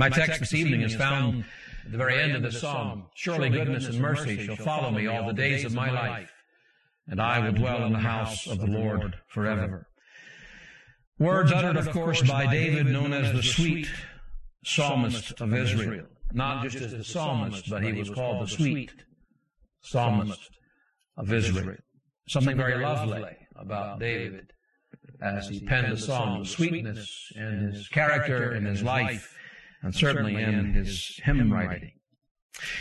My text this evening is found at the very end of the psalm. Surely goodness and mercy shall follow me all the days of my life, and I will dwell in the house of the Lord forever. Words uttered, of course, by David, known as the sweet psalmist of Israel. Not just as the psalmist, but he was called the sweet psalmist of Israel. Something very lovely about David as he penned the psalm, sweetness in his character, in his life, and certainly in his hymn writing.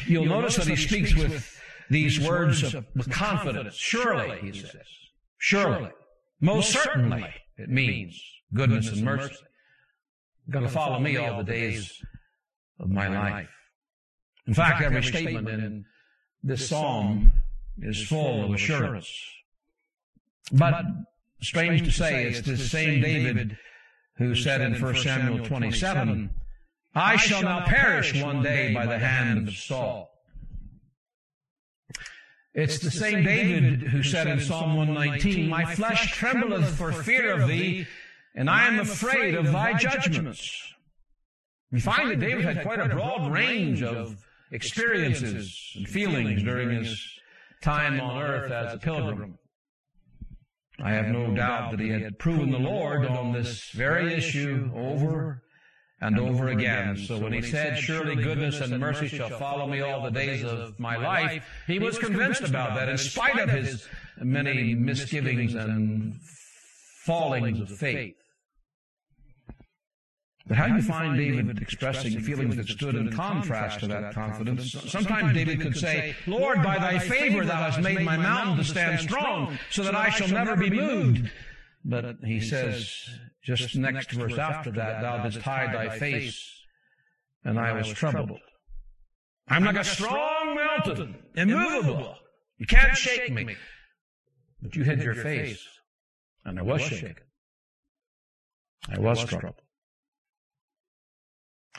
You'll notice that he speaks with these words of, with confidence. Surely, he says. Surely. Most certainly, it means goodness and mercy. Going to follow me all the days of my life. In fact, every statement in this psalm is full of assurance. But strange to say, it's the same David who said in 1 Samuel 27, I shall now perish one day by the hand of Saul. It's the same David who said in Psalm 119, My flesh trembleth for fear of thee, and I am afraid of thy judgments. We find that David had quite a broad range of experiences and feelings during his time on earth as a pilgrim. I have no doubt that he had proven the Lord on this very issue over and over again. So when he said, Surely goodness and mercy shall follow me all the days of my life, he was convinced about that in spite of his many misgivings and fallings of faith. But how do you find David expressing feelings that stood in contrast to that confidence? Sometimes David could say, Lord, by thy favor thou hast made my mountain to stand strong, so that I shall never be moved. But he says, just next verse after that, thou didst hide thy face, and I was troubled. I'm like a strong mountain, immovable. You can't shake me. But you hid your face, and I was shaken. I was troubled.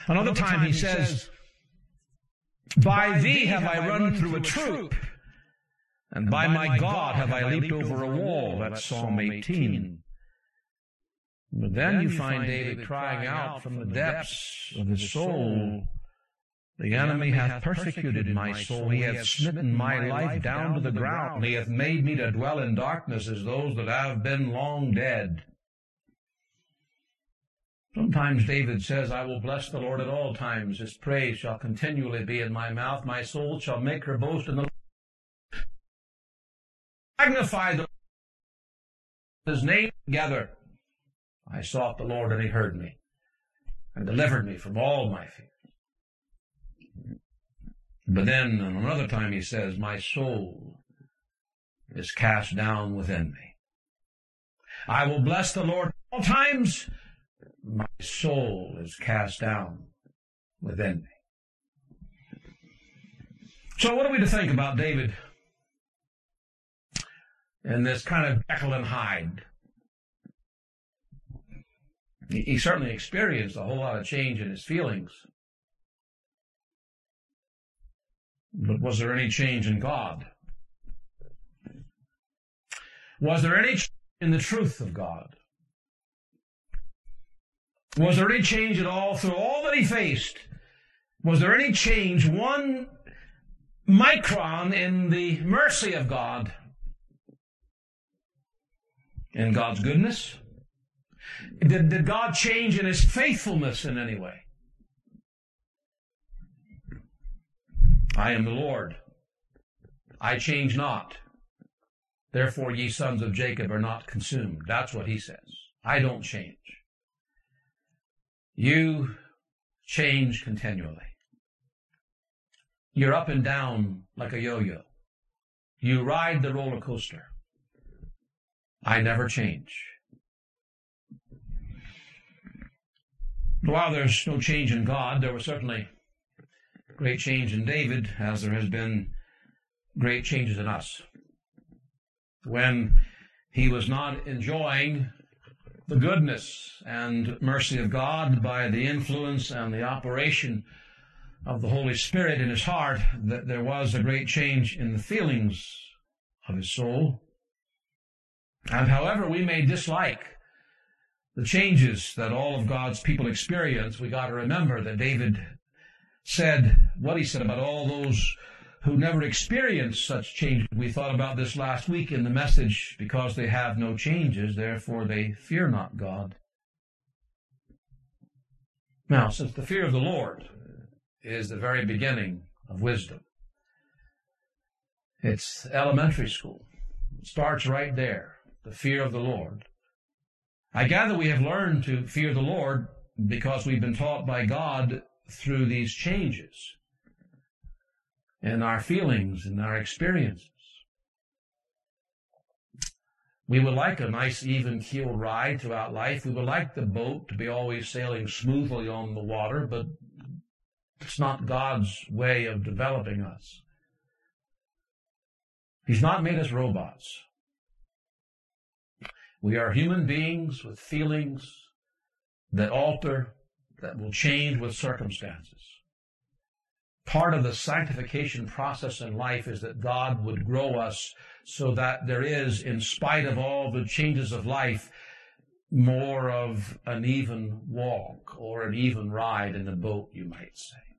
Another time he says, By thee have I run through a troop, and by my God have I leaped over a wall. That's Psalm 18. But then you find David crying out from the depths of his soul, The enemy hath persecuted my soul. He hath smitten my life down to the ground. He hath made me to dwell in darkness as those that have been long dead. Sometimes David says, I will bless the Lord at all times. His praise shall continually be in my mouth. My soul shall make her boast in the Lord. Magnify the his name together. I sought the Lord and he heard me and delivered me from all my fears. But then another time he says, My soul is cast down within me. I will bless the Lord all times my soul is cast down within me. So what are we to think about David and this kind of Jekyll and Hyde? He certainly experienced a whole lot of change in his feelings. But was there any change in God? Was there any change in the truth of God? Was there any change at all through all that he faced? Was there any change, one micron in the mercy of God? In God's goodness? Did, did God change in his faithfulness in any way? I am the Lord. I change not. Therefore, ye sons of Jacob are not consumed. That's what he says. I don't change. You change continually. You're up and down like a yo-yo. You ride the roller coaster. I never change. While there's no change in God, there was certainly great change in David, as there has been great changes in us. When he was not enjoying the goodness and mercy of God by the influence and the operation of the Holy Spirit in his heart, that there was a great change in the feelings of his soul. And however we may dislike the changes that all of God's people experience, we got to remember that David said what he said about all those who never experienced such change. We thought about this last week in the message because they have no changes, therefore they fear not God. Now, since the fear of the Lord is the very beginning of wisdom, it's elementary school. It starts right there. The fear of the Lord. I gather we have learned to fear the Lord because we've been taught by God through these changes in our feelings and our experiences. We would like a nice, even keel ride throughout life. We would like the boat to be always sailing smoothly on the water, but it's not God's way of developing us. He's not made us robots. We are human beings with feelings that alter, that will change with circumstances. Part of the sanctification process in life is that God would grow us so that there is, in spite of all the changes of life, more of an even walk or an even ride in the boat, you might say.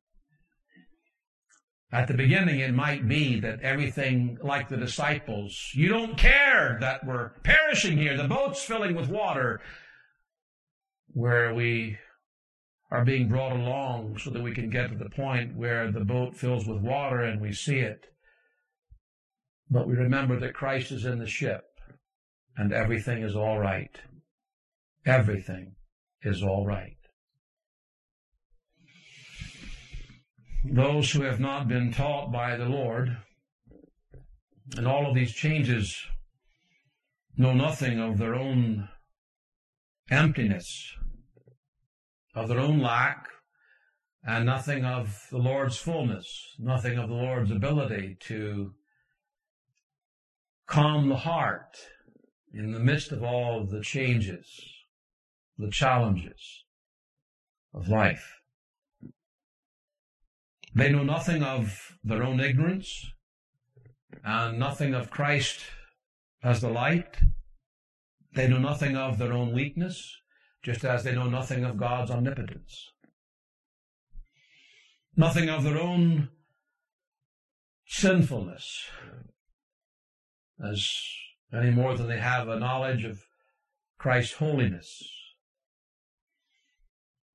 At the beginning, it might be that everything, like the disciples, you don't care that we're perishing here, the boat's filling with water, where we are being brought along so that we can get to the point where the boat fills with water and we see it. But we remember that Christ is in the ship and everything is all right. Everything is all right. Those who have not been taught by the Lord and all of these changes know nothing of their own emptiness, of their own lack, and nothing of the Lord's fullness, nothing of the Lord's ability to calm the heart in the midst of all the changes, the challenges of life. They know nothing of their own ignorance and nothing of Christ as the light. They know nothing of their own weakness, just as they know nothing of God's omnipotence. Nothing of their own sinfulness, as any more than they have a knowledge of Christ's holiness.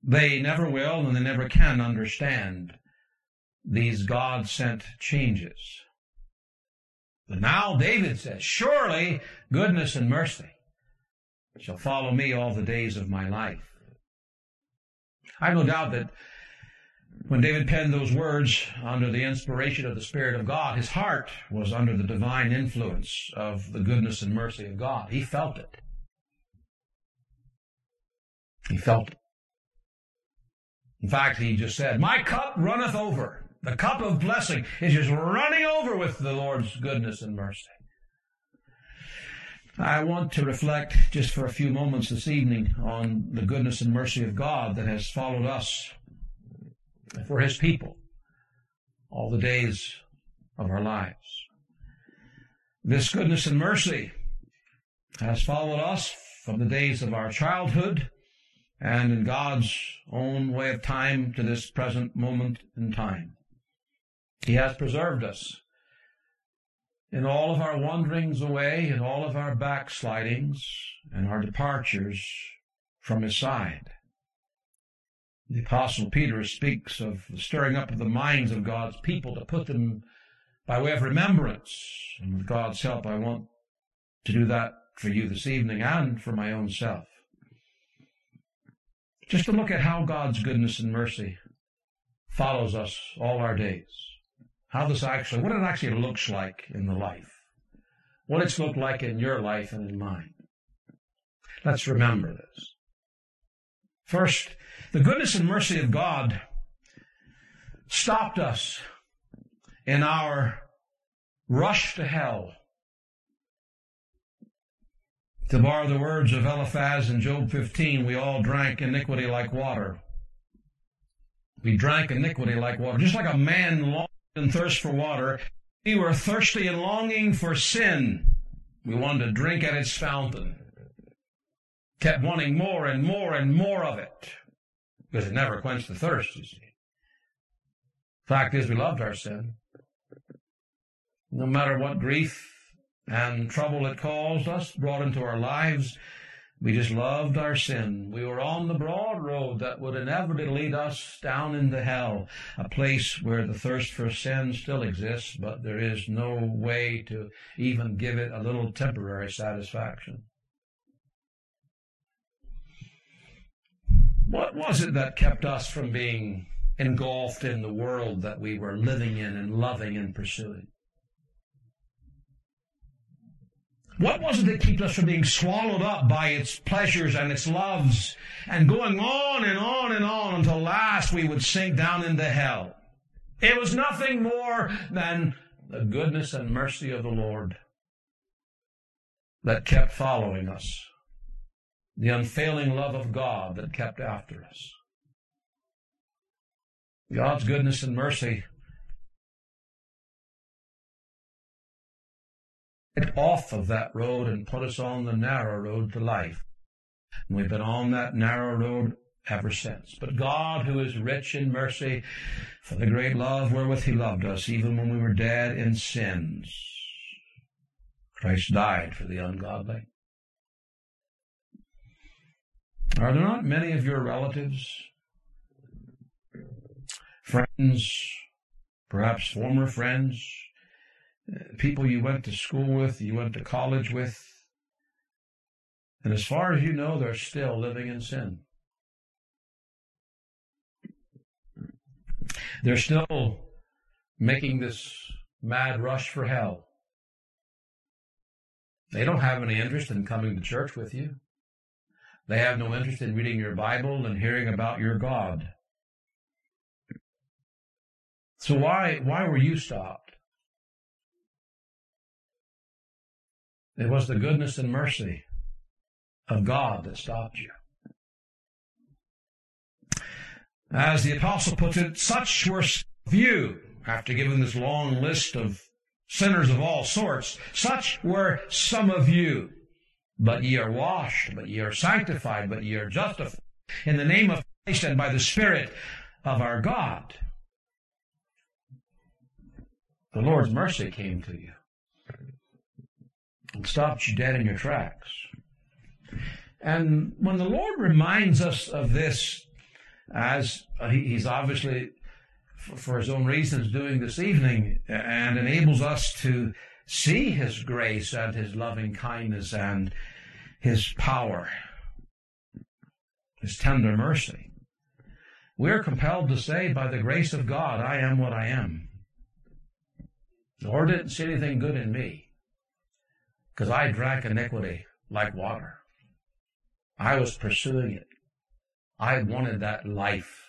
They never will and they never can understand these God sent changes. But now David says, Surely goodness and mercy shall follow me all the days of my life. I have no doubt that when David penned those words under the inspiration of the Spirit of God, his heart was under the divine influence of the goodness and mercy of God. He felt it. He felt it. In fact, he just said, My cup runneth over. The cup of blessing is just running over with the Lord's goodness and mercy. I want to reflect just for a few moments this evening on the goodness and mercy of God that has followed us for His people all the days of our lives. This goodness and mercy has followed us from the days of our childhood and in God's own way of time to this present moment in time. He has preserved us in all of our wanderings away, in all of our backslidings and our departures from His side. The Apostle Peter speaks of the stirring up of the minds of God's people to put them by way of remembrance. And with God's help, I want to do that for you this evening and for my own self. Just to look at how God's goodness and mercy follows us all our days how this actually, what it actually looks like in the life, what it's looked like in your life and in mine. Let's remember this. First, the goodness and mercy of God stopped us in our rush to hell. To borrow the words of Eliphaz in Job 15, we all drank iniquity like water. We drank iniquity like water, just like a man and thirst for water. We were thirsty and longing for sin. We wanted to drink at its fountain. kept wanting more and more and more of it because it never quenched the thirst, you see. Fact is, we loved our sin. No matter what grief and trouble it caused us, brought into our lives, we just loved our sin. We were on the broad road that would inevitably lead us down into hell, a place where the thirst for sin still exists, but there is no way to even give it a little temporary satisfaction. What was it that kept us from being engulfed in the world that we were living in and loving and pursuing? What was it that kept us from being swallowed up by its pleasures and its loves and going on and on and on until last we would sink down into hell? It was nothing more than the goodness and mercy of the Lord that kept following us, the unfailing love of God that kept after us. God's goodness and mercy off of that road and put us on the narrow road to life. And we've been on that narrow road ever since. But God, who is rich in mercy, for the great love wherewith he loved us, even when we were dead in sins, Christ died for the ungodly. Are there not many of your relatives, friends, perhaps former friends, people you went to school with, you went to college with. And as far as you know, they're still living in sin. They're still making this mad rush for hell. They don't have any interest in coming to church with you. They have no interest in reading your Bible and hearing about your God. So why, why were you stopped? It was the goodness and mercy of God that stopped you. As the apostle puts it, such were you, after giving this long list of sinners of all sorts, such were some of you. But ye are washed, but ye are sanctified, but ye are justified in the name of Christ and by the Spirit of our God. The Lord's mercy came to you and stops you dead in your tracks. And when the Lord reminds us of this, as He's obviously, for His own reasons, doing this evening, and enables us to see His grace and His loving kindness and His power, His tender mercy, we're compelled to say, by the grace of God, I am what I am. The Lord didn't see anything good in me. Because I drank iniquity like water. I was pursuing it. I wanted that life.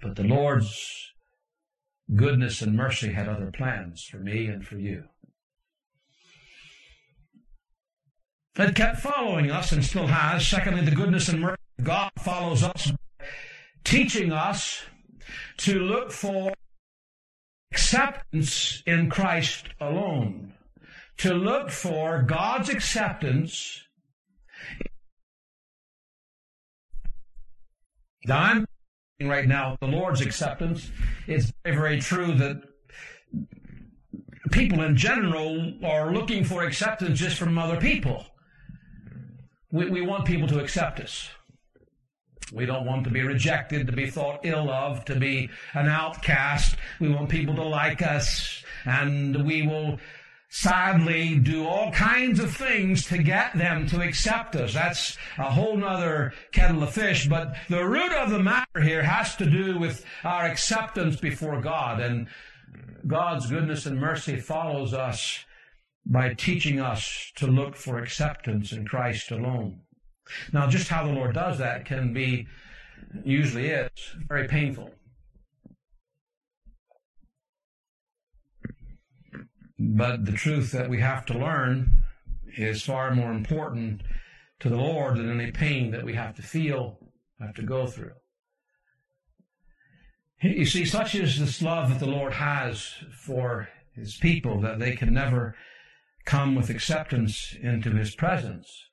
But the Lord's goodness and mercy had other plans for me and for you. It kept following us and still has. Secondly, the goodness and mercy of God follows us, teaching us to look for acceptance in Christ alone. To look for God's acceptance. Now I'm right now the Lord's acceptance. It's very, very true that people in general are looking for acceptance just from other people. We, we want people to accept us. We don't want to be rejected, to be thought ill of, to be an outcast. We want people to like us, and we will sadly do all kinds of things to get them to accept us. That's a whole nother kettle of fish, but the root of the matter here has to do with our acceptance before God, and God's goodness and mercy follows us by teaching us to look for acceptance in Christ alone. Now, just how the Lord does that can be, usually is, very painful. But the truth that we have to learn is far more important to the Lord than any pain that we have to feel, have to go through. You see, such is this love that the Lord has for his people that they can never come with acceptance into his presence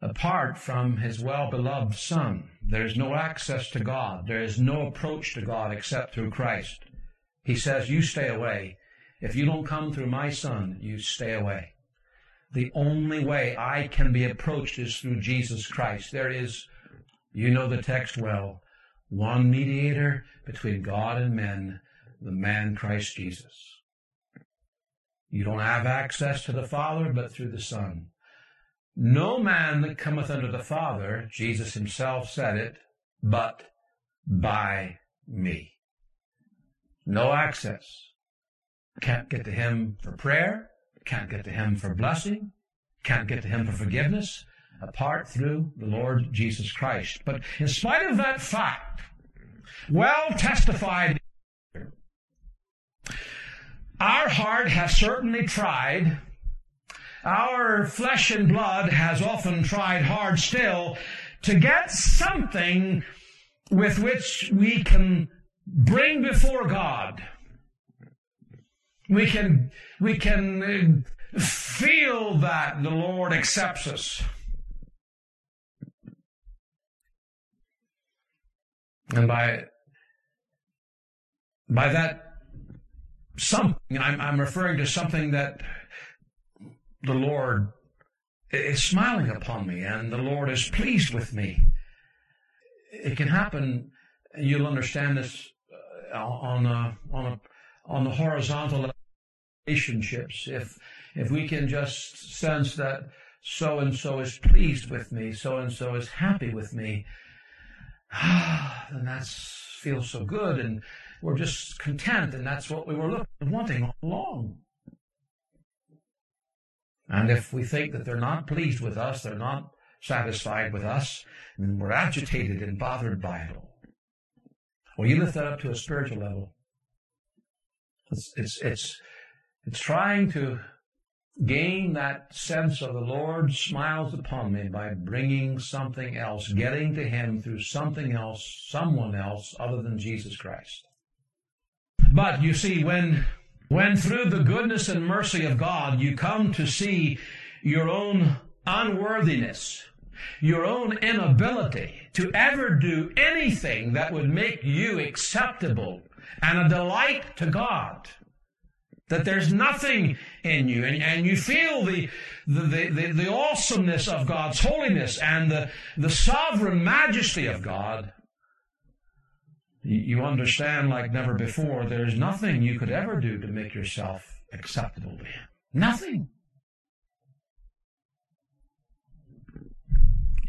apart from his well beloved Son. There is no access to God. There is no approach to God except through Christ. He says, You stay away. If you don't come through my Son, you stay away. The only way I can be approached is through Jesus Christ. There is, you know the text well, one mediator between God and men, the man Christ Jesus. You don't have access to the Father but through the Son. No man that cometh unto the Father, Jesus himself said it, but by me. No access. Can't get to him for prayer, can't get to him for blessing, can't get to him for forgiveness, apart through the Lord Jesus Christ. But in spite of that fact, well testified, our heart has certainly tried our flesh and blood has often tried hard still to get something with which we can bring before God. We can, we can uh, feel that the Lord accepts us. And by, by that something, I'm, I'm referring to something that the Lord is smiling upon me and the Lord is pleased with me. It can happen, you'll understand this uh, on a, on a, on the horizontal relationships. If, if we can just sense that so and so is pleased with me, so and so is happy with me, then that feels so good and we're just content and that's what we were looking, wanting all along. And if we think that they're not pleased with us, they're not satisfied with us, and we're agitated and bothered by it all. Well, you lift that up to a spiritual level. It's, it's, it's, it's trying to gain that sense of the Lord smiles upon me by bringing something else, getting to Him through something else, someone else other than Jesus Christ. But you see, when when through the goodness and mercy of God you come to see your own unworthiness, your own inability to ever do anything that would make you acceptable and a delight to God. That there's nothing in you, and, and you feel the, the, the, the awesomeness of God's holiness and the, the sovereign majesty of God, you understand like never before, there's nothing you could ever do to make yourself acceptable to Him. Nothing.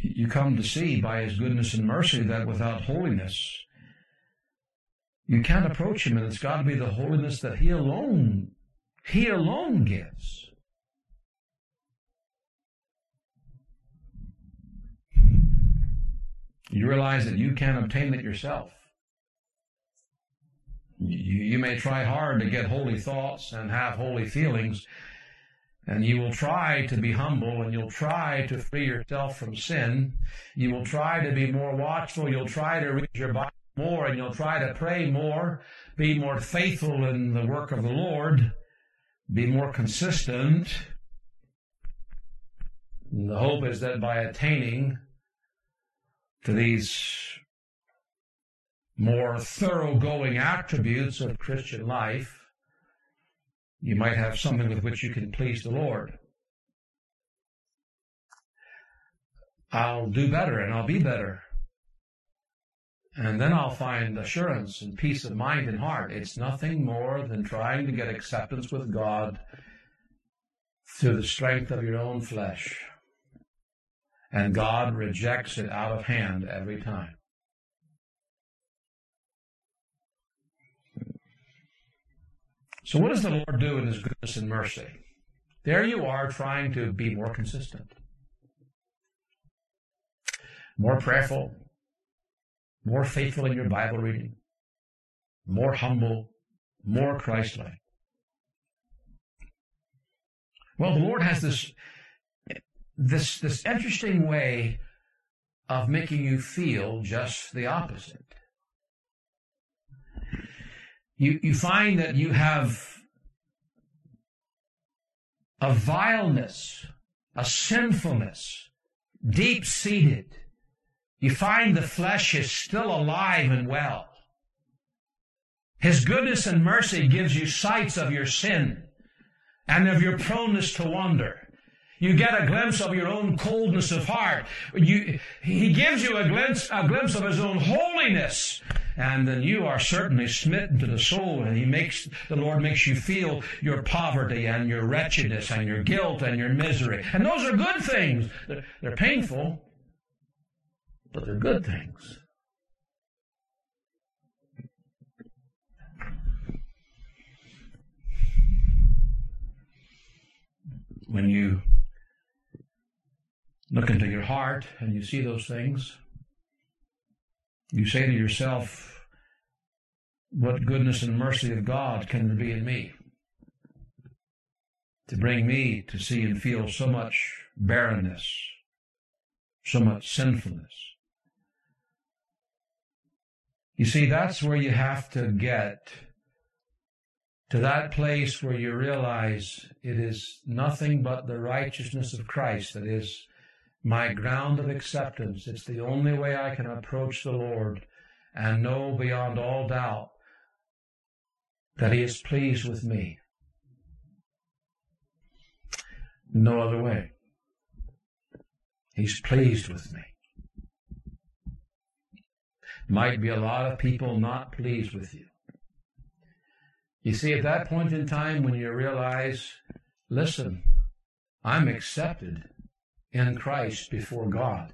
You come to see by His goodness and mercy that without holiness, you can't approach Him, and it's got to be the holiness that He alone, He alone gives. You realize that you can't obtain it yourself. You, you may try hard to get holy thoughts and have holy feelings, and you will try to be humble and you'll try to free yourself from sin. You will try to be more watchful. You'll try to read your Bible more and you'll try to pray more, be more faithful in the work of the Lord, be more consistent. And the hope is that by attaining to these more thoroughgoing attributes of Christian life, you might have something with which you can please the Lord. I'll do better and I'll be better. And then I'll find assurance and peace of mind and heart. It's nothing more than trying to get acceptance with God through the strength of your own flesh. And God rejects it out of hand every time. So what does the Lord do in His goodness and mercy? There you are trying to be more consistent, more prayerful, more faithful in your Bible reading, more humble, more Christ-like. Well, the Lord has this, this, this interesting way of making you feel just the opposite you, you find that you have a vileness, a sinfulness, deep seated. You find the flesh is still alive and well. His goodness and mercy gives you sights of your sin and of your proneness to wander. You get a glimpse of your own coldness of heart. You, he gives you a glimpse, a glimpse of his own holiness. And then you are certainly smitten to the soul and he makes, the Lord makes you feel your poverty and your wretchedness and your guilt and your misery. And those are good things. They're, they're painful, but they're good things. When you look into your heart and you see those things, you say to yourself, What goodness and mercy of God can there be in me? To bring me to see and feel so much barrenness, so much sinfulness. You see, that's where you have to get to that place where you realize it is nothing but the righteousness of Christ that is my ground of acceptance. It's the only way I can approach the Lord and know beyond all doubt that He is pleased with me. No other way. He's pleased with me. Might be a lot of people not pleased with you. You see, at that point in time when you realize, listen, I'm accepted in Christ before God.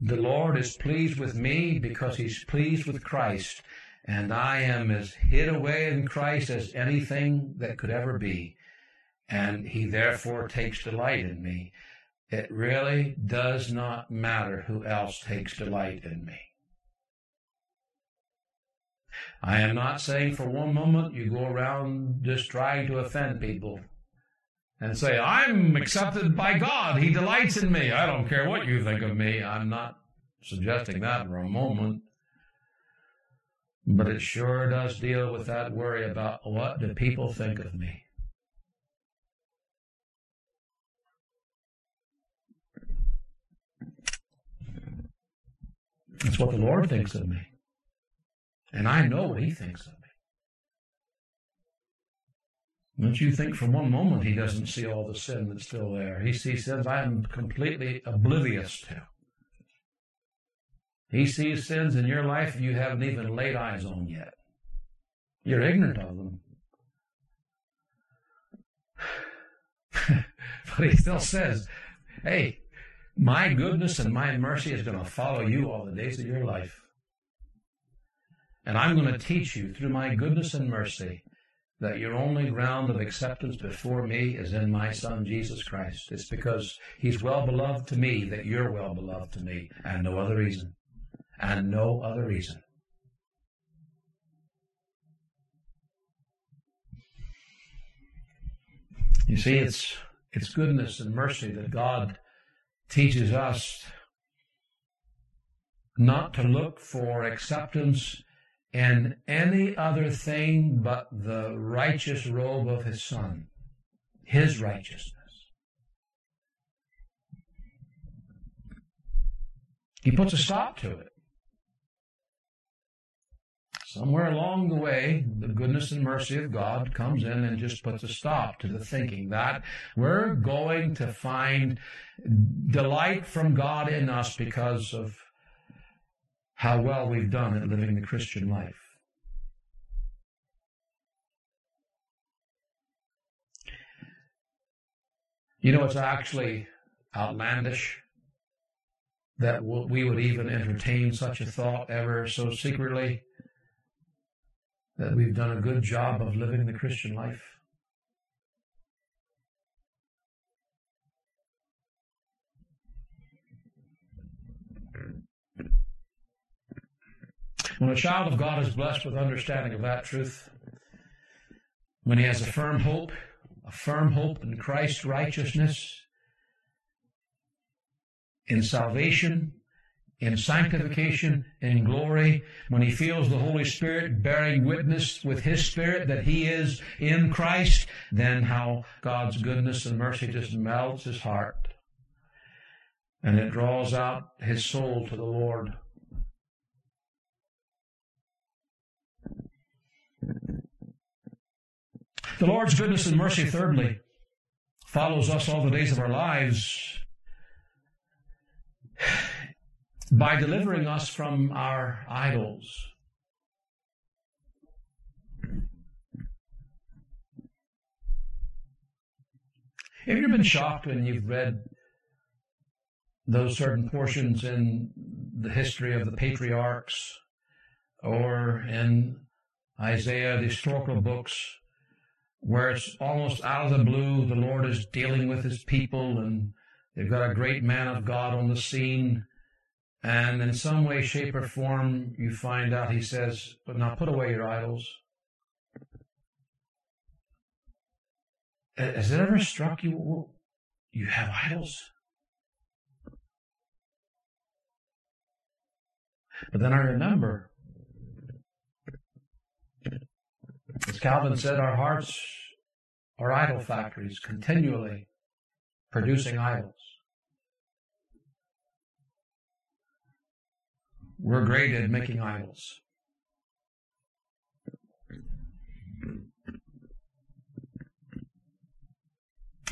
The Lord is pleased with me because He's pleased with Christ, and I am as hid away in Christ as anything that could ever be, and He therefore takes delight in me. It really does not matter who else takes delight in me. I am not saying for one moment you go around just trying to offend people and say, I'm accepted by God. He delights in me. I don't care what you think of me. I'm not suggesting that for a moment. But it sure does deal with that worry about what do people think of me. It's what the Lord thinks of me. And I know what He thinks of me. Don't you think for one moment he doesn't see all the sin that's still there? He sees sins I am completely oblivious to. He sees sins in your life you haven't even laid eyes on yet. You're ignorant of them. but he still says, hey, my goodness and my mercy is going to follow you all the days of your life. And I'm going to teach you through my goodness and mercy that your only ground of acceptance before me is in my Son Jesus Christ. It's because He's well beloved to me that you're well beloved to me, and no other reason. And no other reason. You see, it's it's goodness and mercy that God teaches us not to look for acceptance and any other thing but the righteous robe of his Son, his righteousness. He puts a stop to it. Somewhere along the way, the goodness and mercy of God comes in and just puts a stop to the thinking that we're going to find delight from God in us because of how well we've done at living the Christian life. You know, it's actually outlandish that we would even entertain such a thought ever so secretly that we've done a good job of living the Christian life. When a child of God is blessed with understanding of that truth, when he has a firm hope, a firm hope in Christ's righteousness, in salvation, in sanctification, in glory, when he feels the Holy Spirit bearing witness with his spirit that he is in Christ, then how God's goodness and mercy just melts his heart. And it draws out his soul to the Lord. The Lord's goodness and mercy, thirdly, follows us all the days of our lives by delivering us from our idols. Have you been shocked when you've read those certain portions in the history of the patriarchs or in Isaiah, the historical books, where it's almost out of the blue, the Lord is dealing with his people and they've got a great man of God on the scene and in some way, shape, or form, you find out he says, But now put away your idols. Has it ever struck you? You have idols? But then I remember, as Calvin said, our hearts are idol factories, continually producing idols. We're great at making idols.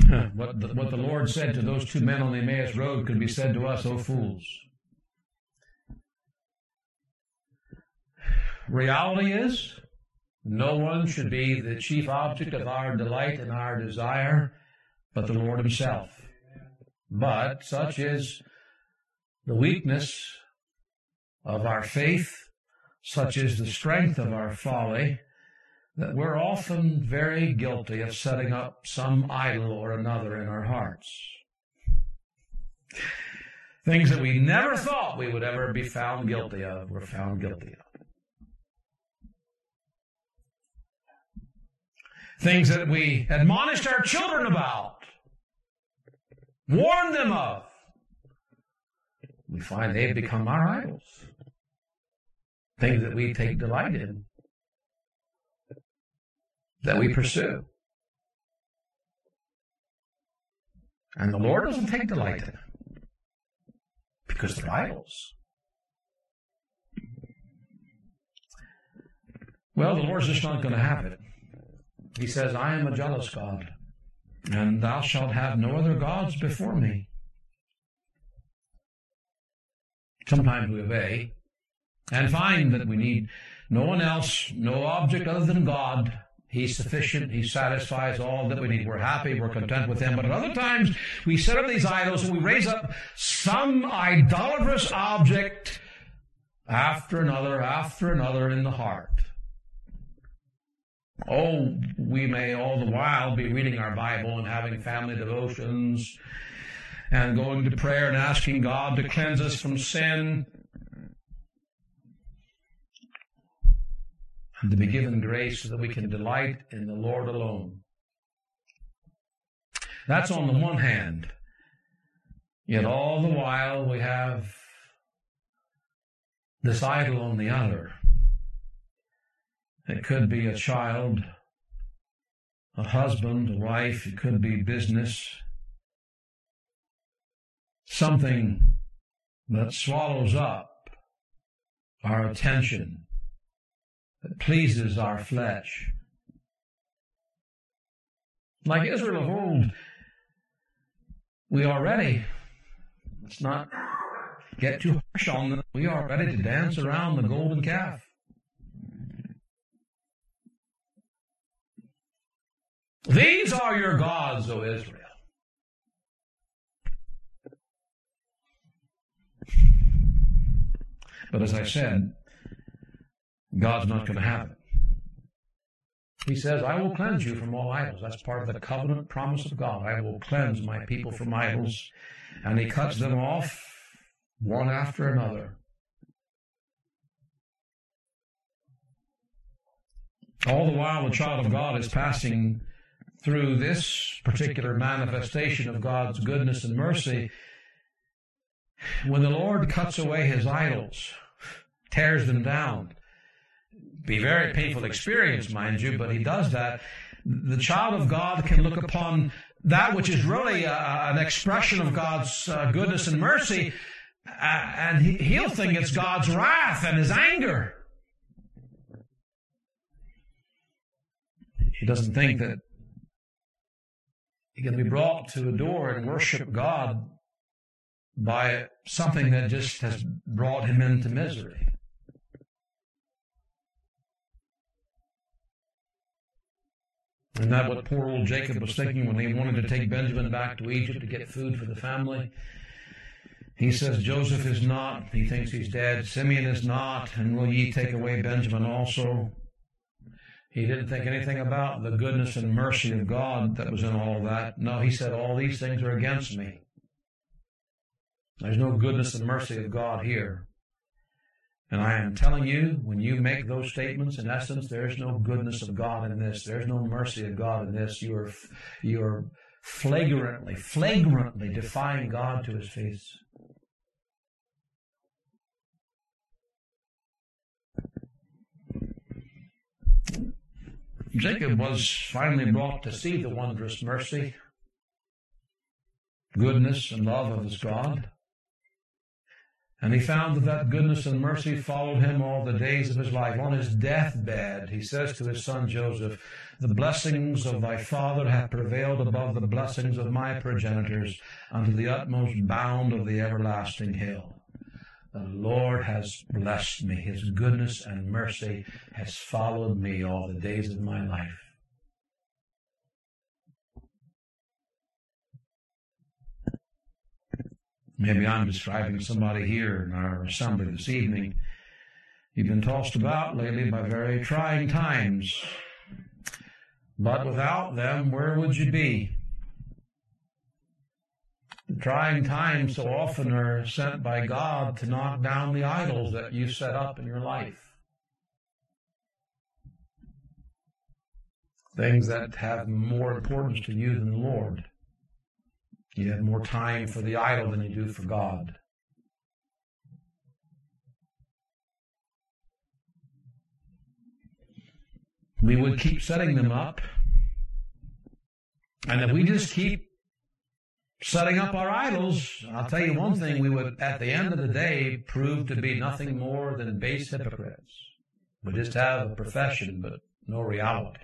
what, the, what the Lord said to those two men on the Emmaus Road could be said to us, O fools. Reality is, no one should be the chief object of our delight and our desire but the Lord Himself. But such is the weakness of our faith, such is the strength of our folly, that we're often very guilty of setting up some idol or another in our hearts. Things that we never thought we would ever be found guilty of, we're found guilty of. Things that we admonished our children about, warned them of, we find they've become our idols things that we take delight in, that we pursue. And the Lord doesn't take delight in them because they're idols. Well, the Lord's just not going to have it. He says, I am a jealous God, and thou shalt have no other gods before me. Sometimes we obey, and find that we need no one else, no object other than God. He's sufficient. He satisfies all that we need. We're happy. We're content with Him. But at other times, we set up these idols and we raise up some idolatrous object after another, after another in the heart. Oh, we may all the while be reading our Bible and having family devotions and going to prayer and asking God to cleanse us from sin. and to be given grace so that we can delight in the Lord alone. That's on the one hand. Yet all the while we have this idol on the other. It could be a child, a husband, a wife, it could be business, something that swallows up our attention that pleases our flesh. Like Israel of old, we are ready. Let's not get too harsh on them. We are ready to dance around the golden calf. These are your gods, O Israel. But as I said, God's not going to have it. He says, I will cleanse you from all idols. That's part of the covenant promise of God. I will cleanse my people from idols. And he cuts them off one after another. All the while, the child of God is passing through this particular manifestation of God's goodness and mercy. when the Lord cuts away his idols, tears them down, be very painful experience, mind you, but he does that. The child of God can look upon that which is really a, an expression of God's uh, goodness and mercy, uh, and he, he'll think it's God's wrath and his anger. He doesn't think that he can be brought to adore and worship God by something that just has brought him into misery. Isn't that what poor old Jacob was thinking when he wanted to take Benjamin back to Egypt to get food for the family. He says Joseph is not, he thinks he's dead. Simeon is not, and will ye take away Benjamin also? He didn't think anything about the goodness and mercy of God that was in all that. No, he said, All these things are against me. There's no goodness and mercy of God here. And I am telling you, when you make those statements, in essence, there's no goodness of God in this. There's no mercy of God in this. You're, you're flagrantly, flagrantly defying God to his face. Jacob was finally brought to see the wondrous mercy, goodness, and love of his God. And he found that that goodness and mercy followed him all the days of his life. On his deathbed, he says to his son Joseph, The blessings of thy father have prevailed above the blessings of my progenitors unto the utmost bound of the everlasting hill. The Lord has blessed me. His goodness and mercy has followed me all the days of my life. Maybe I'm describing somebody here in our assembly this evening. You've been tossed about lately by very trying times. But without them, where would you be? The trying times so often are sent by God to knock down the idols that you set up in your life. Things that have more importance to you than the Lord. You have more time for the idol than you do for God. We would keep setting them up. And if we just keep setting up our idols, I'll tell you one thing, we would, at the end of the day, prove to be nothing more than base hypocrites. We just have a profession, but no reality.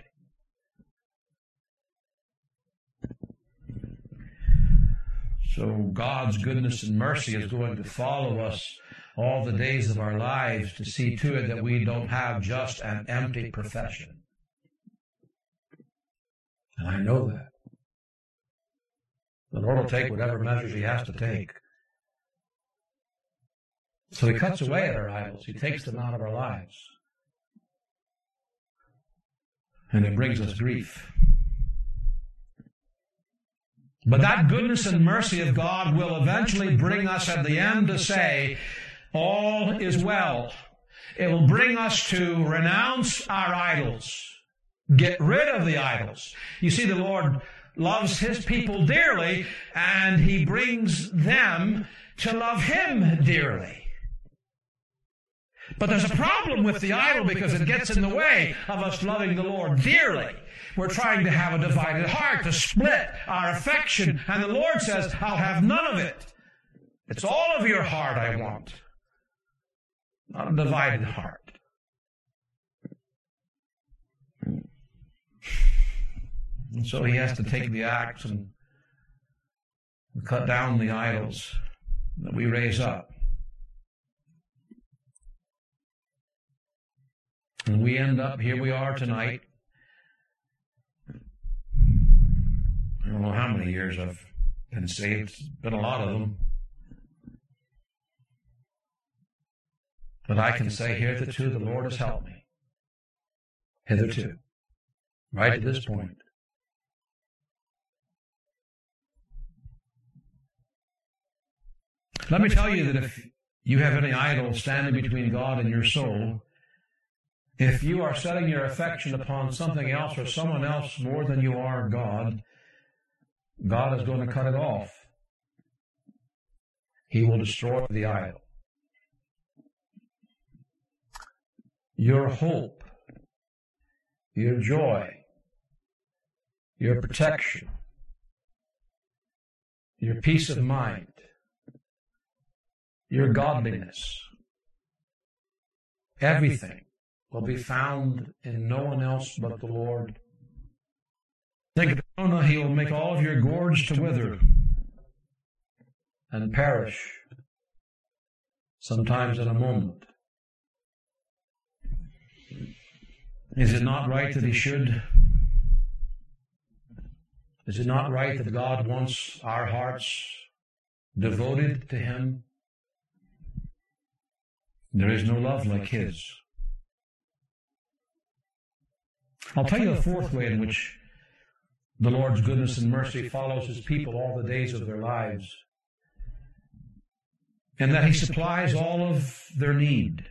So God's goodness and mercy is going to follow us all the days of our lives to see to it that we don't have just an empty profession. And I know that. The Lord will take whatever measures He has to take. So He cuts away at our idols. He takes them out of our lives. And it brings us grief. But that goodness and mercy of God will eventually bring us at the end to say, all is well. It will bring us to renounce our idols. Get rid of the idols. You see, the Lord loves His people dearly, and He brings them to love Him dearly. But there's a problem with the idol because it gets in the way of us loving the Lord dearly. We're trying to have a divided heart, to split our affection. And the Lord says, I'll have none of it. It's all of your heart I want, not a divided heart. And so he has to take the axe and cut down the idols that we raise up. And we end up, here we are tonight, I don't know how many years I've been saved. It's been a lot of them. But I can say, hitherto the Lord has helped me. Hitherto. Right to this point. Let me tell you that if you have any idol standing between God and your soul, if you are setting your affection upon something else or someone else more than you are God, God is going to cut it off. he will destroy the idol. Your hope, your joy, your protection, your peace of mind, your godliness, everything will be found in no one else but the Lord. Think of Jonah, he will make all of your gourds to wither and perish, sometimes in a moment. Is it not right that he should? Is it not right that God wants our hearts devoted to him? There is no love like his. I'll tell you a fourth way in which the Lord's goodness and mercy follows his people all the days of their lives. And that he supplies all of their need.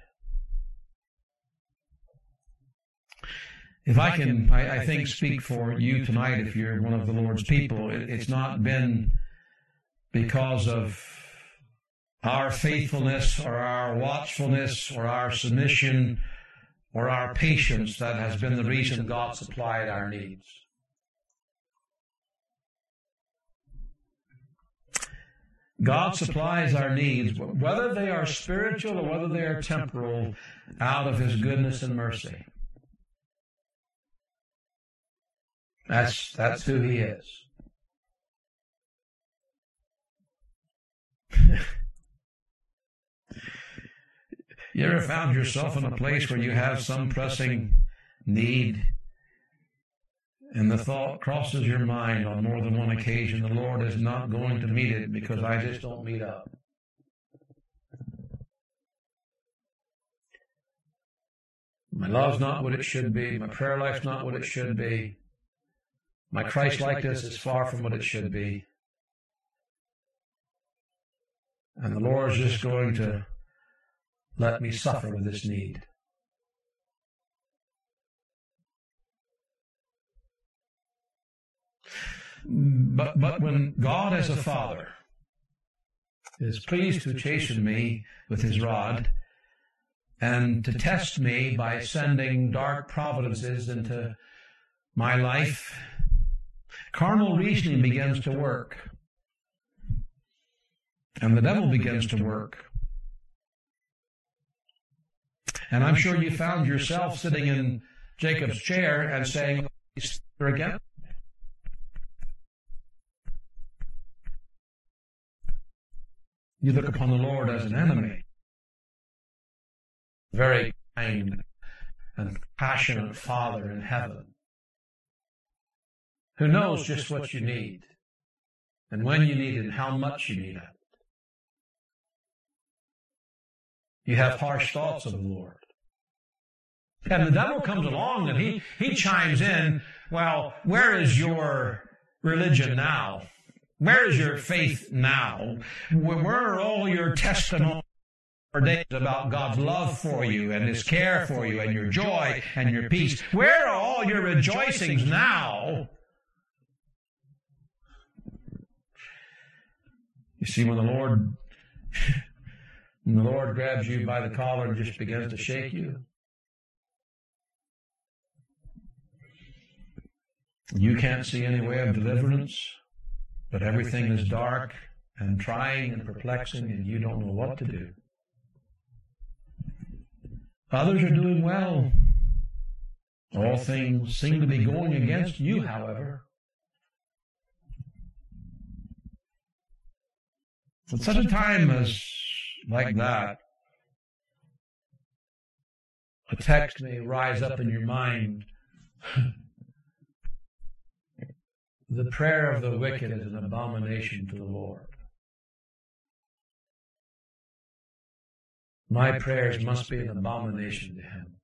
If I can, I, I think, speak for you tonight, if you're one of the Lord's people, it, it's not been because of our faithfulness or our watchfulness or our submission or our patience that has been the reason God supplied our needs. God supplies our needs, whether they are spiritual or whether they are temporal, out of His goodness and mercy. That's, that's who He is. you ever found yourself in a place where you have some pressing need and the thought crosses your mind on more than one occasion, the Lord is not going to meet it because I just don't meet up. My love's not what it should be. My prayer life's not what it should be. My Christ likeness is far from what it should be. And the Lord is just going to let me suffer with this need. But, but when God as a father is pleased to chasten me with his rod and to test me by sending dark providences into my life, carnal reasoning begins to work. And the devil begins to work. And I'm sure you found yourself sitting in Jacob's chair and saying, again. You look upon the Lord as an enemy. Very kind and passionate Father in heaven who knows just what you need and when you need it and how much you need it. You have harsh thoughts of the Lord. And the devil comes along and he, he chimes in, well, where is your religion now? Where is your faith now? Where are all your testimonies about God's love for you and His care for you and your joy and your peace? Where are all your rejoicings now? You see, when the Lord, when the Lord grabs you by the collar and just begins to shake you, you can't see any way of deliverance but everything is dark and trying and perplexing, and you don't know what to do. Others are doing well. All things seem to be going against you, however. At such a time as like that, a text may rise up in your mind The prayer of the wicked is an abomination to the Lord. My prayers must be an abomination to him.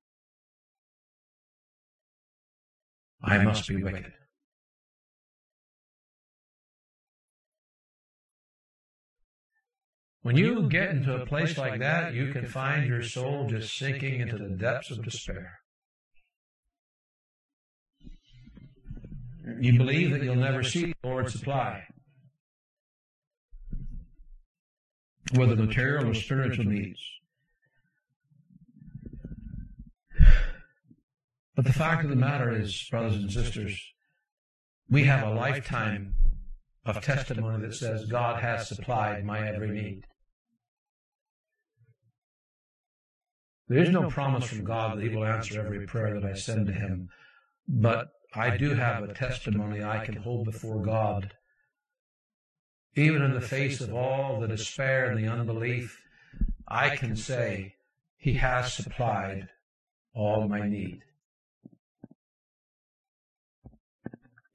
I must be wicked. When you get into a place like that, you can find your soul just sinking into the depths of despair. You believe that you'll never see the Lord supply. whether material or spiritual needs. But the fact of the matter is, brothers and sisters, we have a lifetime of testimony that says God has supplied my every need. There is no promise from God that He will answer every prayer that I send to Him, but I do have a testimony I can hold before God. Even in the face of all the despair and the unbelief, I can say, He has supplied all my need.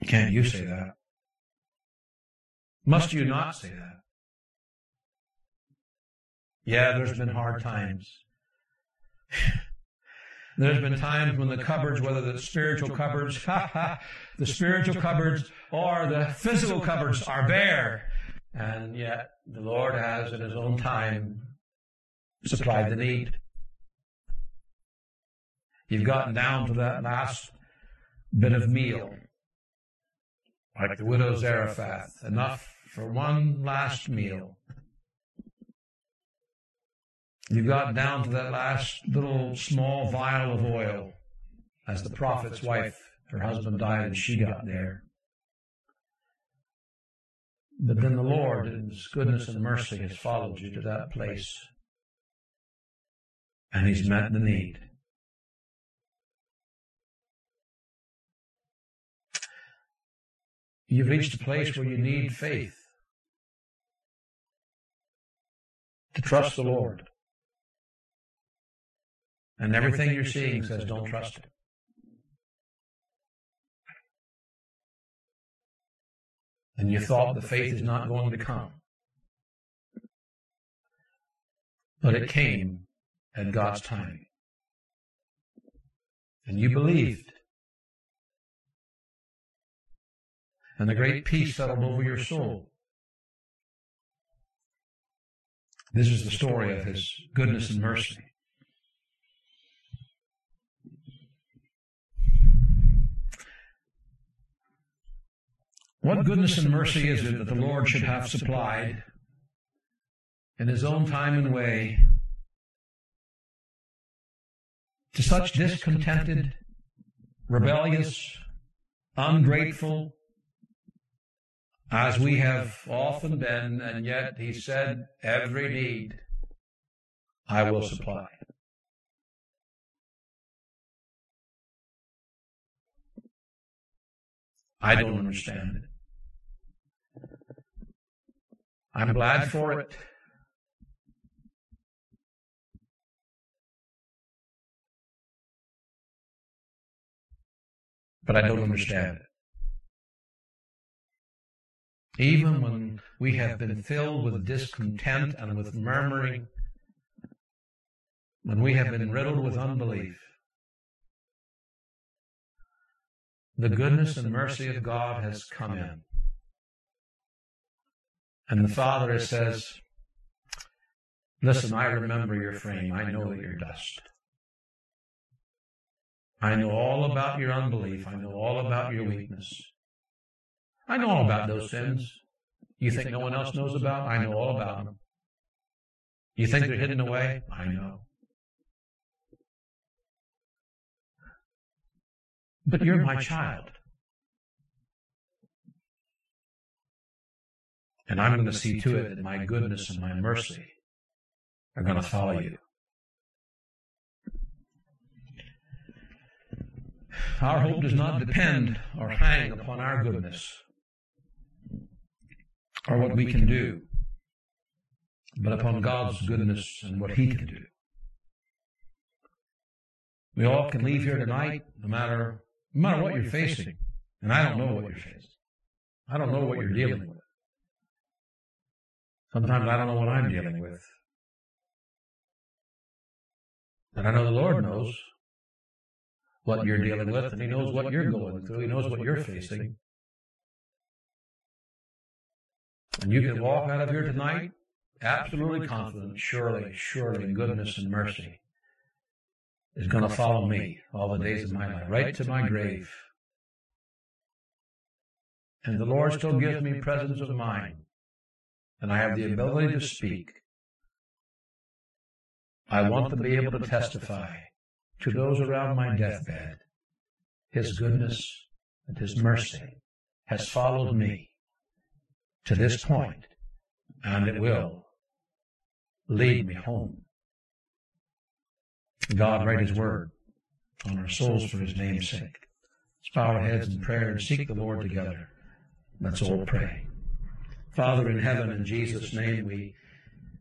Can't you say that? Must you not say that? Yeah, there's been hard times. There's been times when the cupboards, whether the spiritual cupboards, the spiritual cupboards or the physical cupboards are bare. And yet the Lord has in His own time supplied the need. You've gotten down to that last bit of meal. Like the widow Zarephath. Enough for one last meal. You got down to that last little small vial of oil as the prophet's wife, her husband died and she got there. But then the Lord, in His goodness and mercy, has followed you to that place. And He's met the need. You've reached a place where you need faith to trust the Lord. And everything you're seeing says don't trust it. And you thought the faith is not going to come. But it came at God's timing. And you believed. And the great peace settled over your soul. This is the story of his goodness and mercy. What goodness and mercy is it that the Lord should have supplied in his own time and way to such discontented, rebellious, ungrateful, as we have often been, and yet he said, every need I will supply. I don't understand it. I'm glad for it. But I don't understand it. Even when we have been filled with discontent and with murmuring, when we have been riddled with unbelief, the goodness and mercy of God has come in. And the Father says, Listen, I remember your frame. I know you're dust. I know all about your unbelief. I know all about your weakness. I know all about those sins. You think no one else knows about? I know all about them. You think they're hidden away? I know. But you're my child. And I'm going to see to it that my goodness and my mercy are going to follow you. Our hope does not depend or hang upon our goodness or what we can do, but upon God's goodness and what He can do. We all can leave here tonight, no matter, no matter what you're facing. And I don't know what you're facing. I don't know what you're dealing with. Sometimes I don't know what I'm dealing with. But I know the Lord knows what you're dealing with, and He knows what you're going through. He knows what you're facing. And you can walk out of here tonight absolutely confident, surely, surely goodness and mercy is going to follow me all the days of my life, right to my grave. And the Lord still gives me presence of mind, and I have the ability to speak I want to be able to testify to those around my deathbed. His goodness and His mercy has followed me to this point, and it will lead me home. God write His word on our souls for His name's sake. Let's bow our heads in prayer and seek the Lord together. Let's all pray. Father in heaven, in Jesus' name, we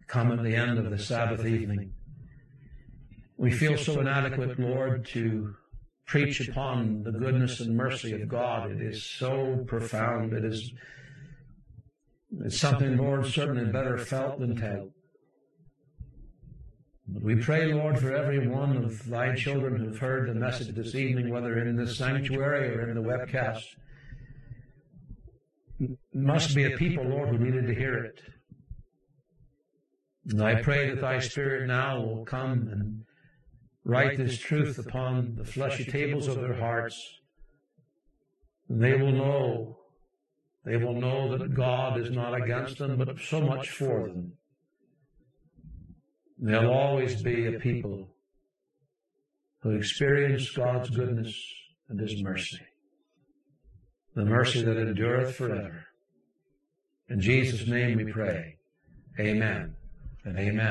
come at the end of the Sabbath evening. We feel so inadequate, Lord, to preach upon the goodness and mercy of God. It is so profound. It is it's something, Lord, certainly better felt than told. We pray, Lord, for every one of thy children who've heard the message this evening, whether in this sanctuary or in the webcast. Must be a people, Lord, who needed to hear it. And I pray that thy Spirit now will come and write this truth upon the fleshy tables of their hearts. And they will know, they will know that God is not against them, but so much for them. There'll always be a people who experience God's goodness and His mercy. The mercy that endureth forever. In Jesus' name we pray. Amen and amen.